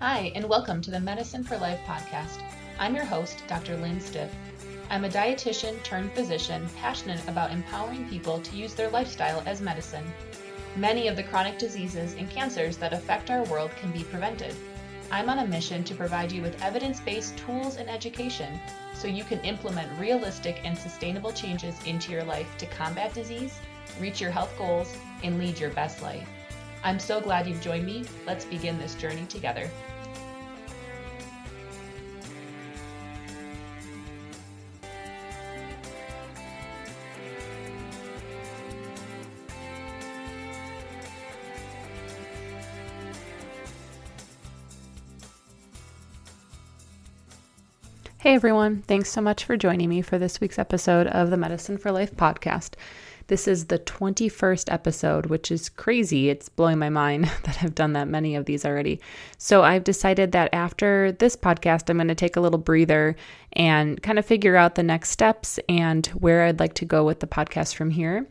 Hi, and welcome to the Medicine for Life podcast. I'm your host, Dr. Lynn Stiff. I'm a dietitian turned physician passionate about empowering people to use their lifestyle as medicine. Many of the chronic diseases and cancers that affect our world can be prevented. I'm on a mission to provide you with evidence based tools and education so you can implement realistic and sustainable changes into your life to combat disease, reach your health goals, and lead your best life. I'm so glad you've joined me. Let's begin this journey together. Hey everyone, thanks so much for joining me for this week's episode of the Medicine for Life podcast. This is the 21st episode, which is crazy. It's blowing my mind that I've done that many of these already. So I've decided that after this podcast, I'm going to take a little breather and kind of figure out the next steps and where I'd like to go with the podcast from here.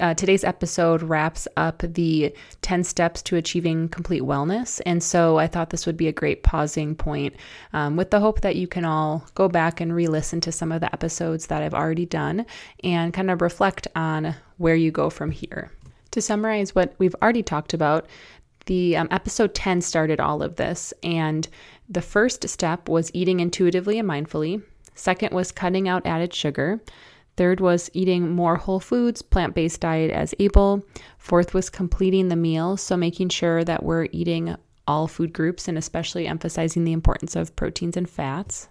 Uh, today's episode wraps up the 10 steps to achieving complete wellness. And so I thought this would be a great pausing point um, with the hope that you can all go back and re listen to some of the episodes that I've already done and kind of reflect on where you go from here. To summarize what we've already talked about, the um, episode 10 started all of this. And the first step was eating intuitively and mindfully. Second was cutting out added sugar. Third was eating more whole foods, plant based diet as able. Fourth was completing the meal, so making sure that we're eating all food groups and especially emphasizing the importance of proteins and fats.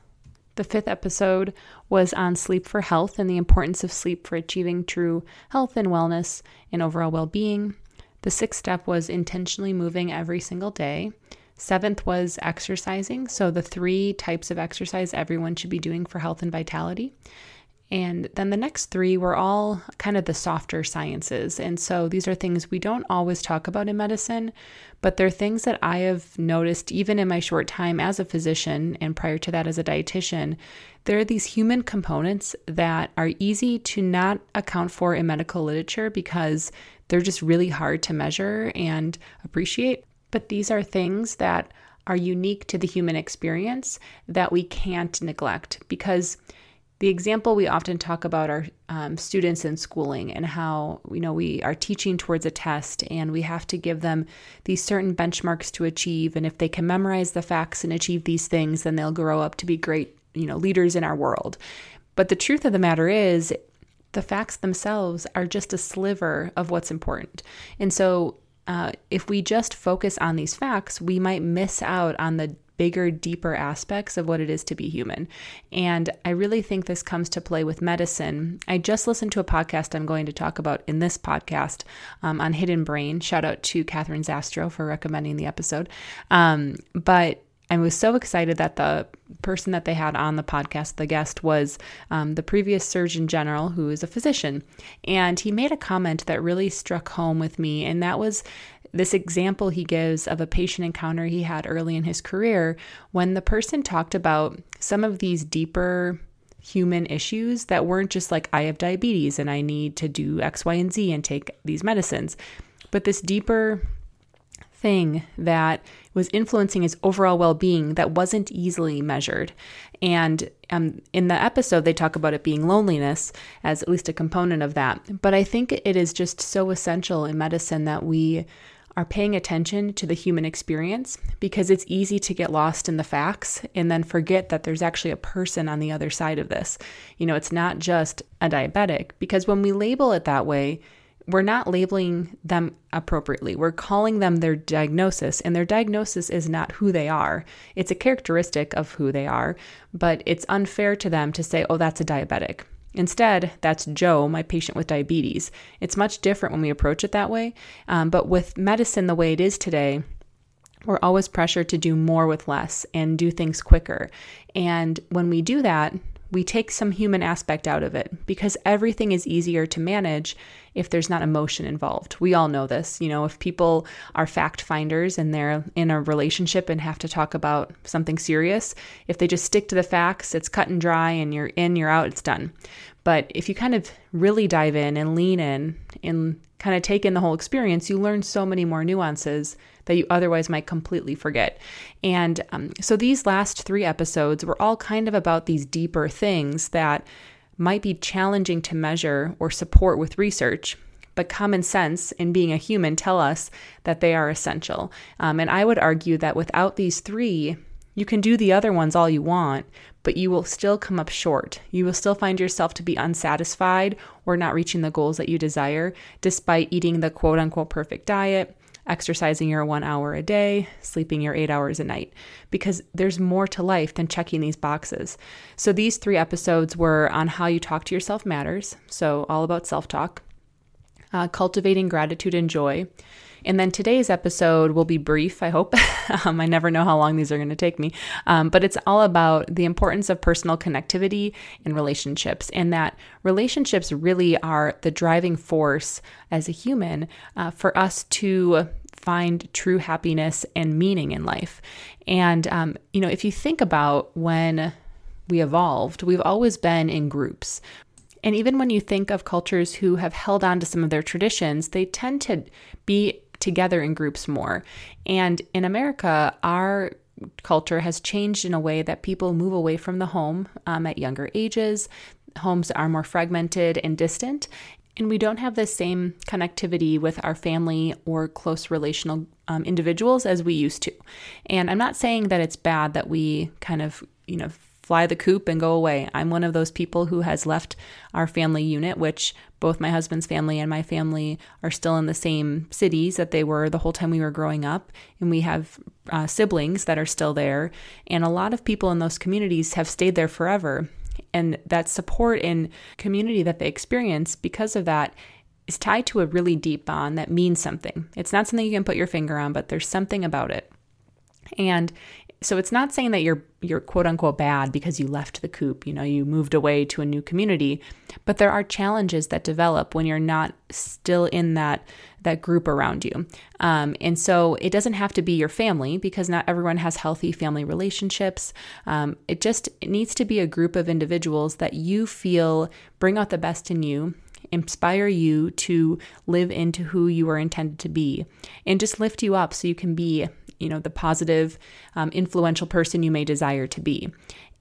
The fifth episode was on sleep for health and the importance of sleep for achieving true health and wellness and overall well being. The sixth step was intentionally moving every single day. Seventh was exercising, so the three types of exercise everyone should be doing for health and vitality. And then the next three were all kind of the softer sciences. And so these are things we don't always talk about in medicine, but they're things that I have noticed even in my short time as a physician and prior to that as a dietitian. There are these human components that are easy to not account for in medical literature because they're just really hard to measure and appreciate. But these are things that are unique to the human experience that we can't neglect because the example we often talk about our um, students in schooling and how you know we are teaching towards a test and we have to give them these certain benchmarks to achieve. And if they can memorize the facts and achieve these things then they'll grow up to be great you know leaders in our world. But the truth of the matter is the facts themselves are just a sliver of what's important. And so uh, if we just focus on these facts, we might miss out on the bigger, deeper aspects of what it is to be human. And I really think this comes to play with medicine. I just listened to a podcast I'm going to talk about in this podcast um, on Hidden Brain. Shout out to Catherine Zastro for recommending the episode. Um, but I was so excited that the person that they had on the podcast, the guest, was um, the previous Surgeon General, who is a physician. And he made a comment that really struck home with me, and that was this example he gives of a patient encounter he had early in his career when the person talked about some of these deeper human issues that weren't just like, I have diabetes and I need to do X, Y, and Z and take these medicines, but this deeper thing that was influencing his overall well being that wasn't easily measured. And um, in the episode, they talk about it being loneliness as at least a component of that. But I think it is just so essential in medicine that we are paying attention to the human experience because it's easy to get lost in the facts and then forget that there's actually a person on the other side of this. You know, it's not just a diabetic because when we label it that way, we're not labeling them appropriately. We're calling them their diagnosis, and their diagnosis is not who they are. It's a characteristic of who they are, but it's unfair to them to say, oh, that's a diabetic. Instead, that's Joe, my patient with diabetes. It's much different when we approach it that way. Um, but with medicine the way it is today, we're always pressured to do more with less and do things quicker. And when we do that, we take some human aspect out of it because everything is easier to manage if there's not emotion involved. We all know this. You know, if people are fact finders and they're in a relationship and have to talk about something serious, if they just stick to the facts, it's cut and dry and you're in, you're out, it's done. But if you kind of really dive in and lean in and kind of take in the whole experience, you learn so many more nuances that you otherwise might completely forget. And um, so these last three episodes were all kind of about these deeper things that might be challenging to measure or support with research but common sense and being a human tell us that they are essential. Um, and I would argue that without these three, you can do the other ones all you want, but you will still come up short. You will still find yourself to be unsatisfied or not reaching the goals that you desire, despite eating the quote unquote perfect diet, exercising your one hour a day, sleeping your eight hours a night, because there's more to life than checking these boxes. So, these three episodes were on how you talk to yourself matters, so all about self talk, uh, cultivating gratitude and joy and then today's episode will be brief, I hope. um, I never know how long these are going to take me. Um, but it's all about the importance of personal connectivity and relationships, and that relationships really are the driving force as a human uh, for us to find true happiness and meaning in life. And, um, you know, if you think about when we evolved, we've always been in groups. And even when you think of cultures who have held on to some of their traditions, they tend to be together in groups more. And in America, our culture has changed in a way that people move away from the home um, at younger ages. Homes are more fragmented and distant, and we don't have the same connectivity with our family or close relational um, individuals as we used to. And I'm not saying that it's bad that we kind of, you know, fly the coop and go away. I'm one of those people who has left our family unit, which both my husband's family and my family are still in the same cities that they were the whole time we were growing up. And we have uh, siblings that are still there. And a lot of people in those communities have stayed there forever. And that support and community that they experience because of that is tied to a really deep bond that means something. It's not something you can put your finger on, but there's something about it. And so it's not saying that you're you're quote unquote bad because you left the coop, you know, you moved away to a new community, but there are challenges that develop when you're not still in that that group around you. Um, and so it doesn't have to be your family because not everyone has healthy family relationships. Um, it just it needs to be a group of individuals that you feel bring out the best in you inspire you to live into who you are intended to be and just lift you up so you can be you know, the positive, um, influential person you may desire to be.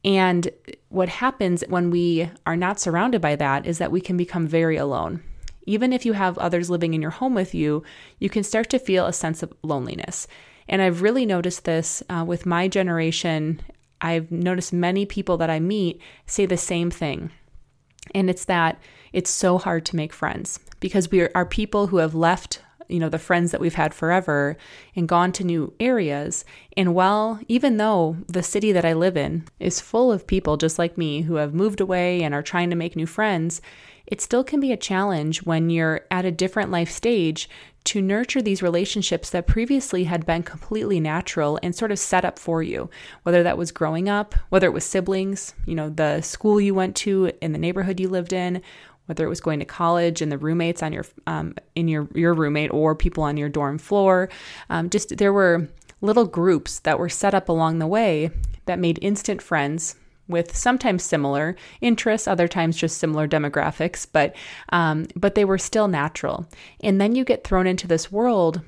And what happens when we are not surrounded by that is that we can become very alone. Even if you have others living in your home with you, you can start to feel a sense of loneliness. And I've really noticed this uh, with my generation. I've noticed many people that I meet say the same thing. And it's that it's so hard to make friends because we are, are people who have left you know, the friends that we've had forever and gone to new areas. And while, even though the city that I live in is full of people just like me who have moved away and are trying to make new friends, it still can be a challenge when you're at a different life stage to nurture these relationships that previously had been completely natural and sort of set up for you, whether that was growing up, whether it was siblings, you know, the school you went to in the neighborhood you lived in, whether it was going to college and the roommates on your um, in your your roommate or people on your dorm floor. Um, just there were little groups that were set up along the way that made instant friends with sometimes similar interests, other times just similar demographics, but um, but they were still natural. And then you get thrown into this world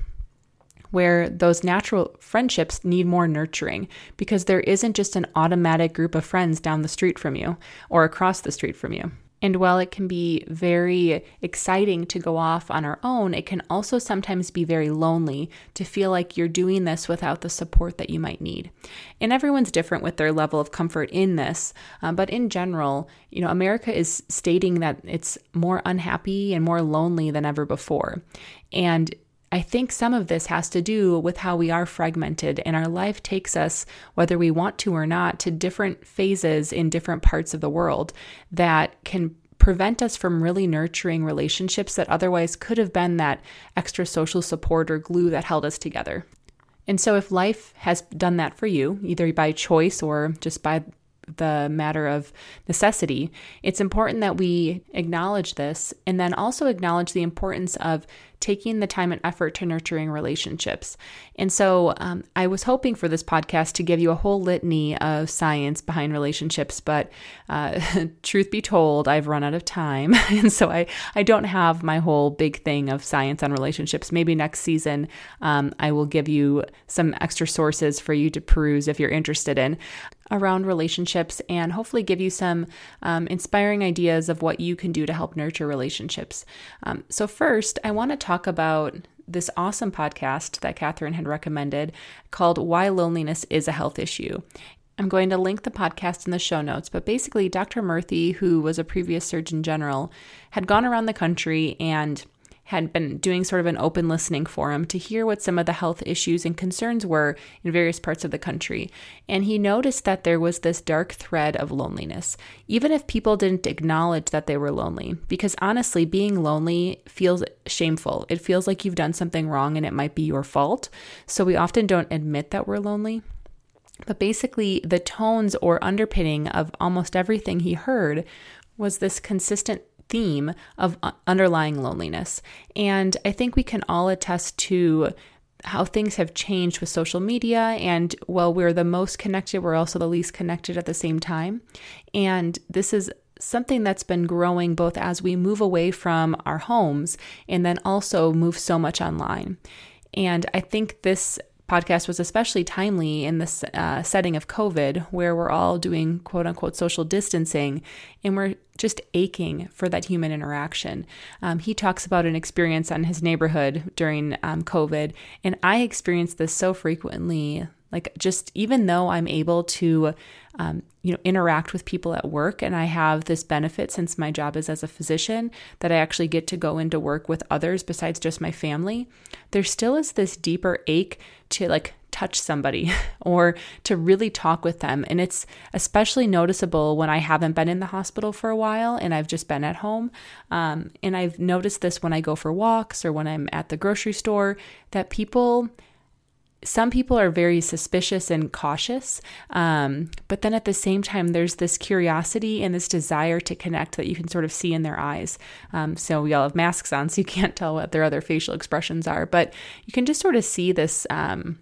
where those natural friendships need more nurturing because there isn't just an automatic group of friends down the street from you or across the street from you. And while it can be very exciting to go off on our own, it can also sometimes be very lonely to feel like you're doing this without the support that you might need. And everyone's different with their level of comfort in this. Uh, but in general, you know, America is stating that it's more unhappy and more lonely than ever before. And I think some of this has to do with how we are fragmented and our life takes us, whether we want to or not, to different phases in different parts of the world that can prevent us from really nurturing relationships that otherwise could have been that extra social support or glue that held us together. And so, if life has done that for you, either by choice or just by the matter of necessity, it's important that we acknowledge this and then also acknowledge the importance of taking the time and effort to nurturing relationships. And so um, I was hoping for this podcast to give you a whole litany of science behind relationships, but uh, truth be told, I've run out of time. and so I, I don't have my whole big thing of science on relationships. Maybe next season um, I will give you some extra sources for you to peruse if you're interested in around relationships and hopefully give you some um, inspiring ideas of what you can do to help nurture relationships. Um, so, first, I want to talk about this awesome podcast that Catherine had recommended called Why Loneliness is a Health Issue. I'm going to link the podcast in the show notes, but basically, Dr. Murthy, who was a previous Surgeon General, had gone around the country and had been doing sort of an open listening forum to hear what some of the health issues and concerns were in various parts of the country. And he noticed that there was this dark thread of loneliness, even if people didn't acknowledge that they were lonely. Because honestly, being lonely feels shameful. It feels like you've done something wrong and it might be your fault. So we often don't admit that we're lonely. But basically, the tones or underpinning of almost everything he heard was this consistent theme of uh, underlying loneliness. And I think we can all attest to how things have changed with social media. And while we're the most connected, we're also the least connected at the same time. And this is something that's been growing both as we move away from our homes and then also move so much online. And I think this podcast was especially timely in this uh, setting of COVID, where we're all doing quote unquote social distancing and we're just aching for that human interaction. Um, he talks about an experience on his neighborhood during um, COVID, and I experienced this so frequently. Like, just even though I'm able to um, you know interact with people at work and i have this benefit since my job is as a physician that i actually get to go into work with others besides just my family there still is this deeper ache to like touch somebody or to really talk with them. And it's especially noticeable when i haven't been in the hospital for a while and i've just been at home. Um, and i've noticed this when i go for walks or when i'm at the grocery store that people some people are very suspicious and cautious, um, but then at the same time, there's this curiosity and this desire to connect that you can sort of see in their eyes. Um, so we all have masks on, so you can't tell what their other facial expressions are, but you can just sort of see this. Um,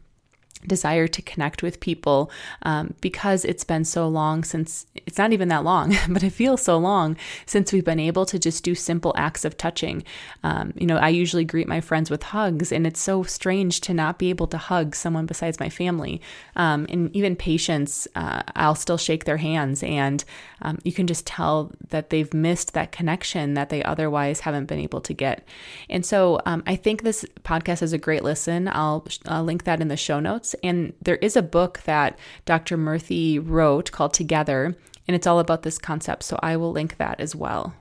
desire to connect with people um, because it's been so long since it's not even that long but it feels so long since we've been able to just do simple acts of touching. Um, you know i usually greet my friends with hugs and it's so strange to not be able to hug someone besides my family. Um, and even patients uh, i'll still shake their hands and um, you can just tell that they've missed that connection that they otherwise haven't been able to get. And so um, i think this podcast is a great listen. I'll, I'll link that in the show notes. And there is a book that Dr. Murthy wrote called Together, and it's all about this concept. So I will link that as well.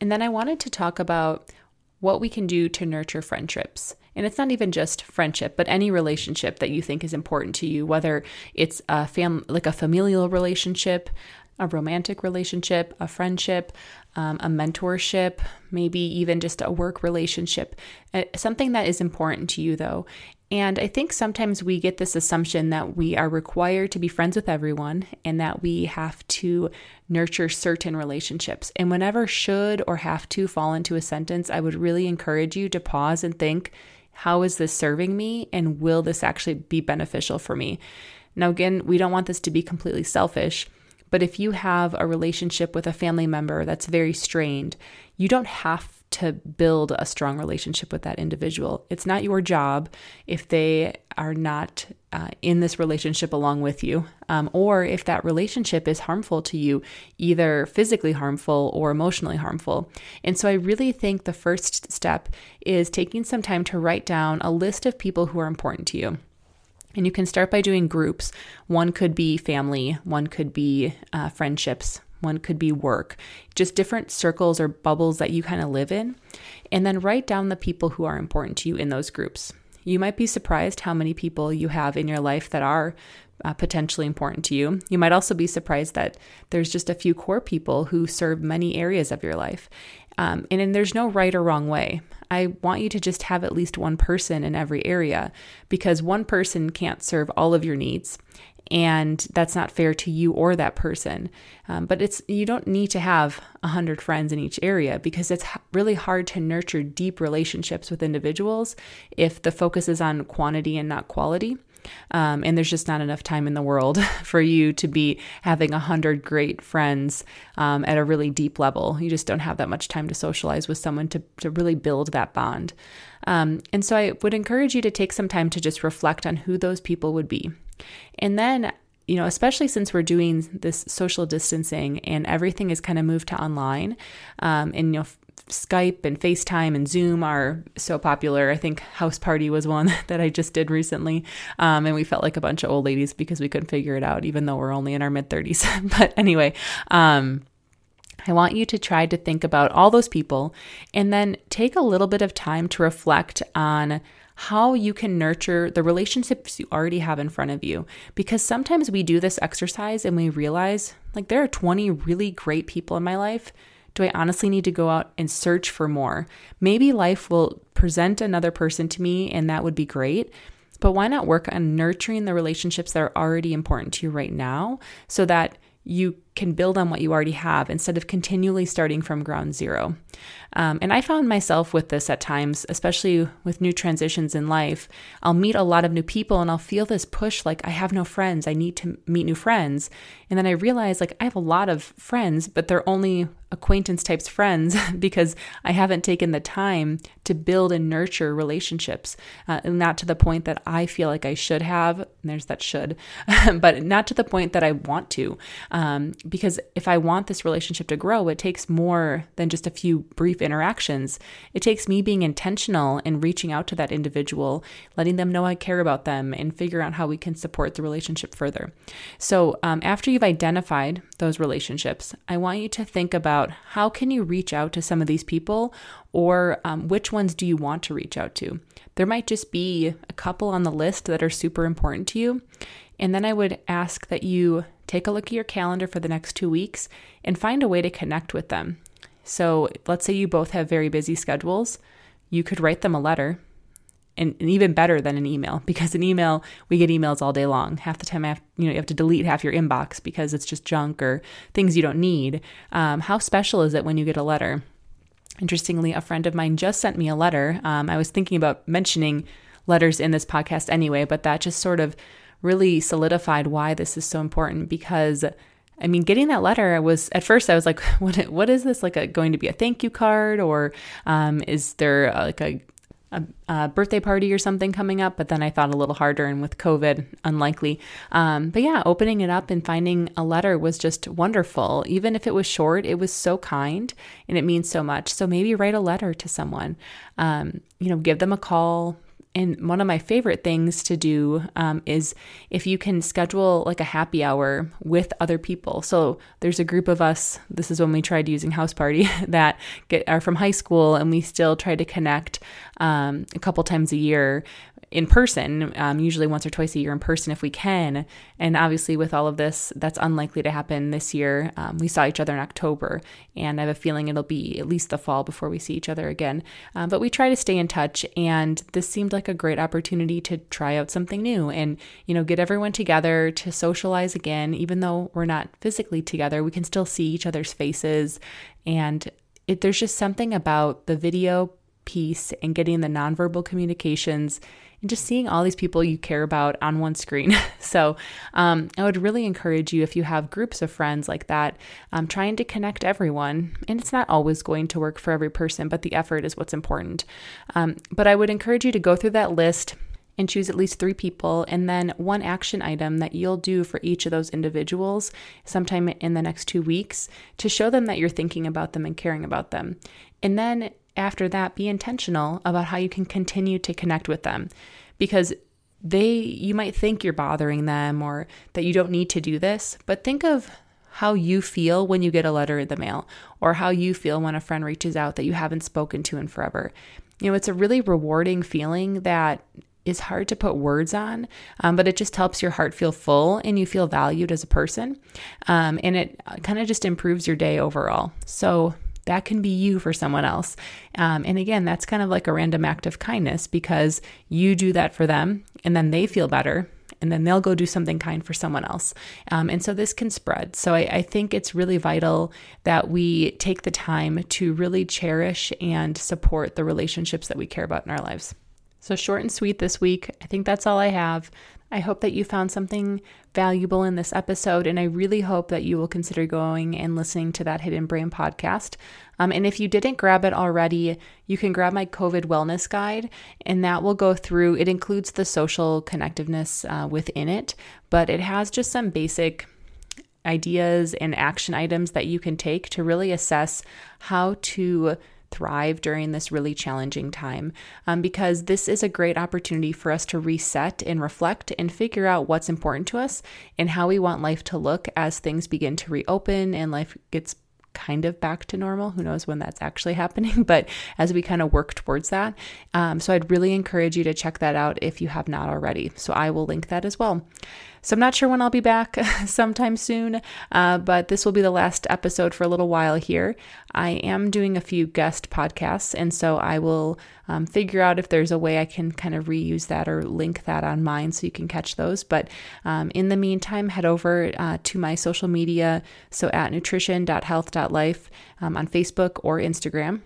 And then I wanted to talk about what we can do to nurture friendships. And it's not even just friendship, but any relationship that you think is important to you, whether it's a fam like a familial relationship, a romantic relationship, a friendship, um, a mentorship, maybe even just a work relationship. Uh, something that is important to you, though, and I think sometimes we get this assumption that we are required to be friends with everyone and that we have to nurture certain relationships. And whenever should or have to fall into a sentence, I would really encourage you to pause and think, how is this serving me? And will this actually be beneficial for me? Now, again, we don't want this to be completely selfish. But if you have a relationship with a family member that's very strained, you don't have to build a strong relationship with that individual. It's not your job if they are not uh, in this relationship along with you, um, or if that relationship is harmful to you, either physically harmful or emotionally harmful. And so I really think the first step is taking some time to write down a list of people who are important to you. And you can start by doing groups. One could be family, one could be uh, friendships, one could be work, just different circles or bubbles that you kind of live in. And then write down the people who are important to you in those groups. You might be surprised how many people you have in your life that are uh, potentially important to you. You might also be surprised that there's just a few core people who serve many areas of your life. Um, and, and there's no right or wrong way. I want you to just have at least one person in every area because one person can't serve all of your needs and that's not fair to you or that person. Um, but it's you don't need to have a hundred friends in each area because it's really hard to nurture deep relationships with individuals if the focus is on quantity and not quality. Um, and there's just not enough time in the world for you to be having a hundred great friends um, at a really deep level. You just don't have that much time to socialize with someone to, to really build that bond. Um, and so I would encourage you to take some time to just reflect on who those people would be. And then you know, especially since we're doing this social distancing and everything is kind of moved to online, um, and you know, Skype and FaceTime and Zoom are so popular. I think House Party was one that I just did recently. Um, and we felt like a bunch of old ladies because we couldn't figure it out, even though we're only in our mid 30s. but anyway, um, I want you to try to think about all those people and then take a little bit of time to reflect on how you can nurture the relationships you already have in front of you. Because sometimes we do this exercise and we realize, like, there are 20 really great people in my life do I honestly need to go out and search for more? Maybe life will present another person to me, and that would be great. But why not work on nurturing the relationships that are already important to you right now so that you can build on what you already have instead of continually starting from ground zero. Um, and I found myself with this at times, especially with new transitions in life. I'll meet a lot of new people and I'll feel this push like, I have no friends. I need to meet new friends. And then I realize like, I have a lot of friends, but they're only acquaintance types friends because I haven't taken the time to build and nurture relationships, uh, not to the point that I feel like I should have. there's that should, but not to the point that I want to. Um, because if I want this relationship to grow, it takes more than just a few brief interactions. It takes me being intentional in reaching out to that individual, letting them know I care about them, and figure out how we can support the relationship further. So, um, after you've identified those relationships, I want you to think about how can you reach out to some of these people, or um, which ones do you want to reach out to. There might just be a couple on the list that are super important to you. And then I would ask that you take a look at your calendar for the next two weeks and find a way to connect with them. So let's say you both have very busy schedules. You could write them a letter and, and, even better than an email because an email we get emails all day long half the time I have, you know you have to delete half your inbox because it's just junk or things you don't need um, how special is it when you get a letter interestingly a friend of mine just sent me a letter um, i was thinking about mentioning letters in this podcast anyway but that just sort of really solidified why this is so important because I mean, getting that letter I was at first I was like, what what is this like a, going to be a thank you card or um, is there a, like a, a, a, birthday party or something coming up? But then I thought a little harder, and with COVID, unlikely. Um, but yeah, opening it up and finding a letter was just wonderful. Even if it was short, it was so kind and it means so much. So maybe write a letter to someone. Um, you know, give them a call, and one of my favorite things to do um, is if you can schedule like a happy hour with other people. So there's a group of us. This is when we tried using House Party that get are from high school, and we still try to connect um, a couple times a year in person, um, usually once or twice a year in person if we can. And obviously, with all of this, that's unlikely to happen this year. Um, we saw each other in October, and I have a feeling it'll be at least the fall before we see each other again. Um, but we try to stay in touch, and this seemed like a great opportunity to try out something new and, you know, get everyone together to socialize again. Even though we're not physically together, we can still see each other's faces. And it, there's just something about the video piece and getting the nonverbal communications and just seeing all these people you care about on one screen. so, um, I would really encourage you if you have groups of friends like that, um, trying to connect everyone. And it's not always going to work for every person, but the effort is what's important. Um, but I would encourage you to go through that list and choose at least three people, and then one action item that you'll do for each of those individuals sometime in the next two weeks to show them that you're thinking about them and caring about them. And then after that, be intentional about how you can continue to connect with them because they you might think you're bothering them or that you don't need to do this, but think of how you feel when you get a letter in the mail or how you feel when a friend reaches out that you haven't spoken to in forever. You know, it's a really rewarding feeling that is hard to put words on, um, but it just helps your heart feel full and you feel valued as a person. Um, and it kind of just improves your day overall. So that can be you for someone else. Um, and again, that's kind of like a random act of kindness because you do that for them and then they feel better. and then they'll go do something kind for someone else. Um, and so this can spread. So I, I think it's really vital that we take the time to really cherish and support the relationships that we care about in our lives. So, short and sweet this week. I think that's all I have. I hope that you found something valuable in this episode, and I really hope that you will consider going and listening to that Hidden Brain podcast. Um, and if you didn't grab it already, you can grab my COVID wellness guide, and that will go through. It includes the social connectiveness uh, within it, but it has just some basic ideas and action items that you can take to really assess how to thrive during this really challenging time um, because this is a great opportunity for us to reset and reflect and figure out what's important to us and how we want life to look as things begin to reopen and life gets kind of back to normal. Who knows when that's actually happening, but as we kind of work towards that. Um, so I'd really encourage you to check that out if you have not already. So I will link that as well. So I'm not sure when I'll be back sometime soon, uh, but this will be the last episode for a little while here. I am doing a few guest podcasts, and so I will um, figure out if there's a way I can kind of reuse that or link that on mine so you can catch those. But um, in the meantime, head over uh, to my social media, so at nutrition.health.life um, on Facebook or Instagram.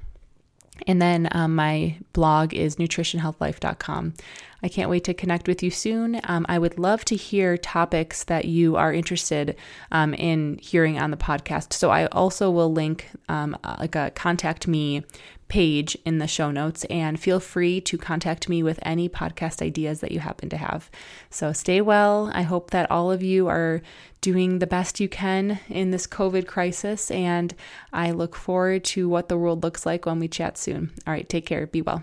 And then um, my blog is nutritionhealthlife.com. I can't wait to connect with you soon. Um, I would love to hear topics that you are interested um, in hearing on the podcast. So I also will link um, like a contact me page in the show notes and feel free to contact me with any podcast ideas that you happen to have. So stay well. I hope that all of you are doing the best you can in this COVID crisis and I look forward to what the world looks like when we chat soon. All right, take care. Be well.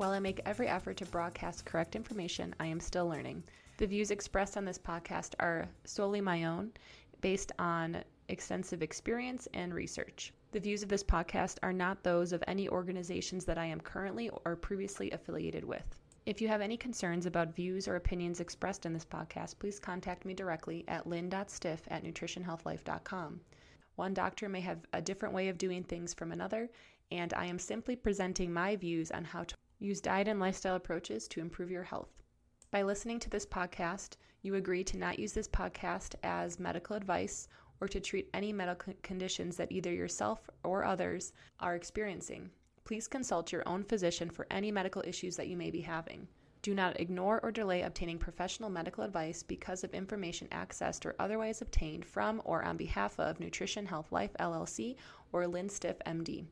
While I make every effort to broadcast correct information, I am still learning. The views expressed on this podcast are solely my own, based on extensive experience and research. The views of this podcast are not those of any organizations that I am currently or previously affiliated with. If you have any concerns about views or opinions expressed in this podcast, please contact me directly at lynn.stiff at nutritionhealthlife.com. One doctor may have a different way of doing things from another, and I am simply presenting my views on how to Use diet and lifestyle approaches to improve your health. By listening to this podcast, you agree to not use this podcast as medical advice or to treat any medical conditions that either yourself or others are experiencing. Please consult your own physician for any medical issues that you may be having. Do not ignore or delay obtaining professional medical advice because of information accessed or otherwise obtained from or on behalf of Nutrition Health Life LLC or Lynn Stiff MD.